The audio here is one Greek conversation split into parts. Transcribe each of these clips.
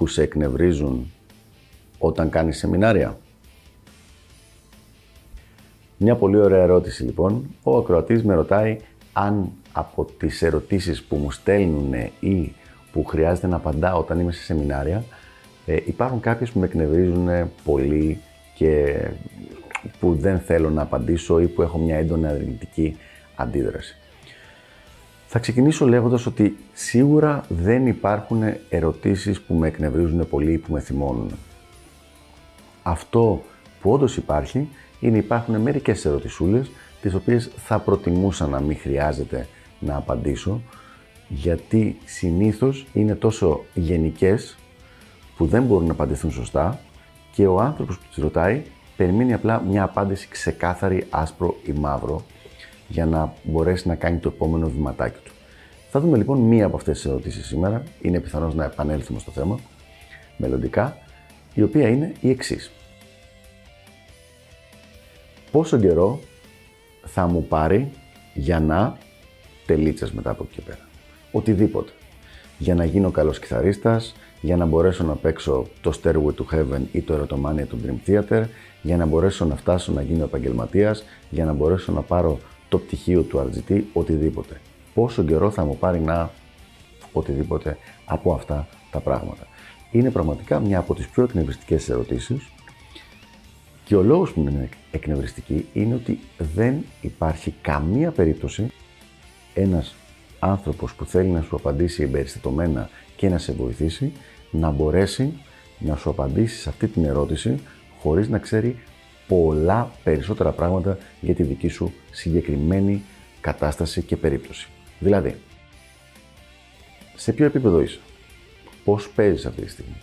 που σε εκνευρίζουν όταν κάνεις σεμινάρια; Μια πολύ ωραία ερώτηση λοιπόν. Ο ακροατής με ρωτάει αν από τις ερωτήσεις που μου στέλνουν ή που χρειάζεται να απαντάω όταν είμαι σε σεμινάρια ε, υπάρχουν κάποιες που με εκνευρίζουν πολύ και που δεν θέλω να απαντήσω ή που έχω μια έντονη αρνητική αντίδραση. Θα ξεκινήσω λέγοντας ότι σίγουρα δεν υπάρχουν ερωτήσεις που με εκνευρίζουν πολύ ή που με θυμώνουν. Αυτό που όντως υπάρχει είναι υπάρχουν μερικές ερωτησούλες τις οποίες θα προτιμούσα να μην χρειάζεται να απαντήσω γιατί συνήθως είναι τόσο γενικές που δεν μπορούν να απαντηθούν σωστά και ο άνθρωπος που τις ρωτάει περιμένει απλά μια απάντηση ξεκάθαρη άσπρο ή μαύρο για να μπορέσει να κάνει το επόμενο βηματάκι του. Θα δούμε λοιπόν μία από αυτές τις ερωτήσεις σήμερα, είναι πιθανώς να επανέλθουμε στο θέμα μελλοντικά, η οποία είναι η εξής. Πόσο καιρό θα μου πάρει για να τελίτσες μετά από εκεί και πέρα. Οτιδήποτε. Για να γίνω καλός κιθαρίστας, για να μπορέσω να παίξω το Stairway to Heaven ή το Erotomania του Dream Theater, για να μπορέσω να φτάσω να γίνω επαγγελματίας, για να μπορέσω να πάρω το πτυχίο του RGT, οτιδήποτε. Πόσο καιρό θα μου πάρει να οτιδήποτε από αυτά τα πράγματα. Είναι πραγματικά μια από τις πιο εκνευριστικές ερωτήσεις και ο λόγος που είναι εκνευριστική είναι ότι δεν υπάρχει καμία περίπτωση ένας άνθρωπος που θέλει να σου απαντήσει εμπεριστατωμένα και να σε βοηθήσει να μπορέσει να σου απαντήσει σε αυτή την ερώτηση χωρίς να ξέρει πολλά περισσότερα πράγματα για τη δική σου συγκεκριμένη κατάσταση και περίπτωση. Δηλαδή, σε ποιο επίπεδο είσαι, πώς παίζεις αυτή τη στιγμή,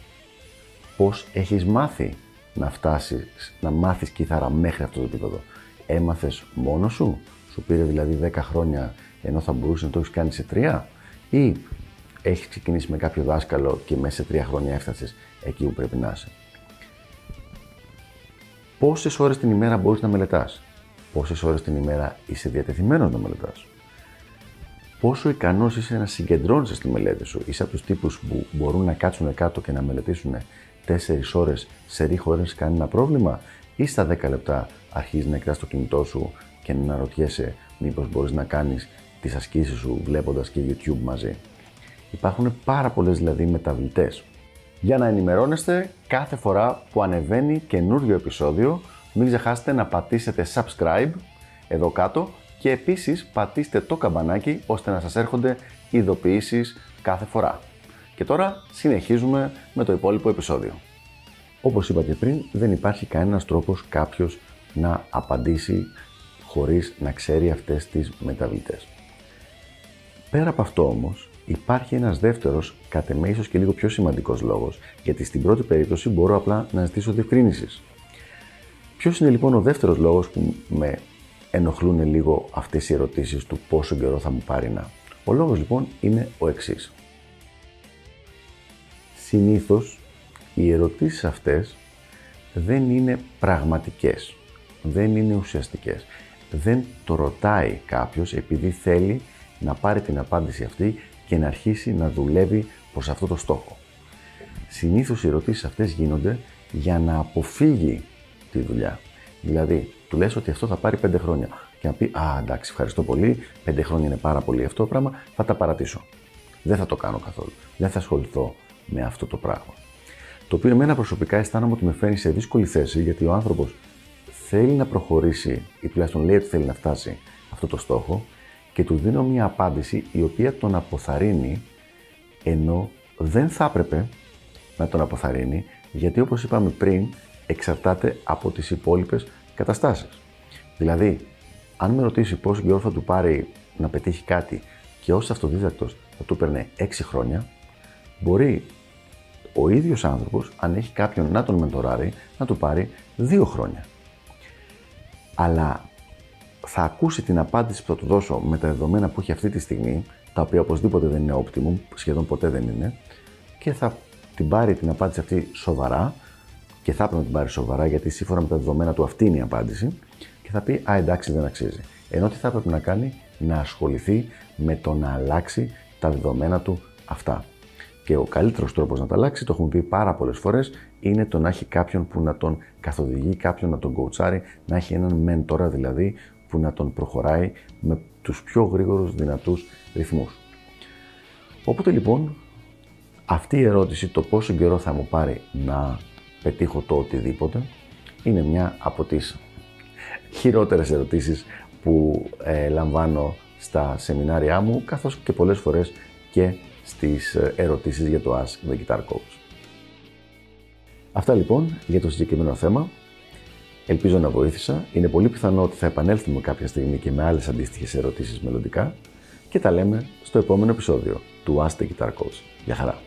πώς έχεις μάθει να φτάσεις, να μάθεις κιθάρα μέχρι αυτό το επίπεδο; Έμαθες μόνος σου, σου πήρε δηλαδή 10 χρόνια ενώ θα μπορούσε να το έχεις κάνει σε 3 ή έχεις ξεκινήσει με κάποιο δάσκαλο και μέσα σε 3 χρόνια έφτασες εκεί που πρέπει να είσαι; Πόσες ώρες την ημέρα μπορείς να μελετάς; Πόσες ώρες την ημέρα είσαι διατεθειμένος να μελετάς; Πόσο ικανός είσαι να συγκεντρώνεσαι στη μελέτη σου; Είσαι από τους τύπους που μπορούν να κάτσουν κάτω και να μελετήσουν 4 ώρες σε ρί χωρίς κανένα πρόβλημα; Ή στα 10 λεπτά αρχίζεις να κοιτάς το κινητό σου και να αναρωτιέσαι μήπως μπορείς να κάνεις τις ασκήσεις σου βλέποντας και YouTube μαζί; Υπάρχουν πάρα πολλές δηλαδή μεταβλητές για να ενημερώνεστε κάθε φορά που ανεβαίνει καινούριο επεισόδιο. Μην ξεχάσετε να πατήσετε subscribe εδώ κάτω και επίσης πατήστε το καμπανάκι ώστε να σας έρχονται ειδοποιήσεις κάθε φορά. Και τώρα συνεχίζουμε με το υπόλοιπο επεισόδιο. Όπως είπα και πριν, δεν υπάρχει κανένας τρόπος κάποιος να απαντήσει χωρίς να ξέρει αυτές τις μεταβλητές. Πέρα από αυτό όμως, Υπάρχει ένας δεύτερος, κατ' εμέ ίσως και λίγο πιο σημαντικός λόγος, γιατί στην πρώτη περίπτωση μπορώ απλά να ζητήσω διευκρίνησης. Ποιος είναι λοιπόν ο δεύτερος λόγος που με ενοχλούν λίγο αυτές οι ερωτήσεις του πόσο καιρό θα μου πάρει να; Ο λόγος λοιπόν είναι ο εξής. Συνήθως οι ερωτήσεις αυτές δεν είναι πραγματικές, δεν είναι ουσιαστικές. Δεν το ρωτάει κάποιος επειδή θέλει να πάρει την απάντηση αυτή και να αρχίσει να δουλεύει προς αυτό το στόχο. Συνήθως οι ερωτήσεις αυτές γίνονται για να αποφύγει τη δουλειά. Δηλαδή, του λες ότι αυτό θα πάρει 5 χρόνια και να πει «Α, εντάξει, ευχαριστώ πολύ, 5 χρόνια είναι πάρα πολύ αυτό το πράγμα, θα τα παρατήσω. Δεν θα το κάνω καθόλου. Δεν θα ασχοληθώ με αυτό το πράγμα». Το οποίο εμένα προσωπικά αισθάνομαι ότι με φέρνει σε δύσκολη θέση γιατί ο άνθρωπος θέλει να προχωρήσει ή τουλάχιστον λέει ότι θέλει να φτάσει αυτό το στόχο και του δίνω μια απάντηση η οποία τον αποθαρρύνει ενώ δεν θα έπρεπε να τον αποθαρρύνει γιατί όπως είπαμε πριν εξαρτάται από τις υπόλοιπες καταστάσεις. Δηλαδή, αν με ρωτήσει πόσο καιρό θα του πάρει να πετύχει κάτι και ως αυτοδίδακτος θα του παίρνει 6 χρόνια, μπορεί ο ίδιος άνθρωπος, αν έχει κάποιον να τον μεντοράρει, να του πάρει δύο χρόνια. Αλλά θα ακούσει την απάντηση που θα του δώσω με τα δεδομένα που έχει αυτή τη στιγμή, τα οποία οπωσδήποτε δεν είναι optimum, σχεδόν ποτέ δεν είναι, και θα την πάρει την απάντηση αυτή σοβαρά και θα πρέπει να την πάρει σοβαρά γιατί σύμφωνα με τα δεδομένα του αυτή είναι η απάντηση και θα πει Α, εντάξει, δεν αξίζει. Ενώ τι θα πρέπει να κάνει, να ασχοληθεί με το να αλλάξει τα δεδομένα του αυτά. Και ο καλύτερος τρόπος να τα αλλάξει, το έχουμε πει πάρα πολλές φορές, είναι το να έχει κάποιον που να τον καθοδηγεί, κάποιον να τον κοουτσάρει, να έχει έναν μέντορα δηλαδή που να τον προχωράει με τους πιο γρήγορους δυνατούς ρυθμούς. Οπότε λοιπόν, αυτή η ερώτηση, το πόσο καιρό θα μου πάρει να πετύχω το οτιδήποτε, είναι μια από τις χειρότερες ερωτήσεις που ε, λαμβάνω στα σεμινάρια μου, καθώς και πολλές φορές και στις ε, ερωτήσεις για το Ask the Guitar Coach. Αυτά λοιπόν για το συγκεκριμένο θέμα. Ελπίζω να βοήθησα. Είναι πολύ πιθανό ότι θα επανέλθουμε κάποια στιγμή και με άλλες αντίστοιχες ερωτήσεις μελλοντικά και τα λέμε στο επόμενο επεισόδιο του Ask the Guitar Coach. Γεια χαρά!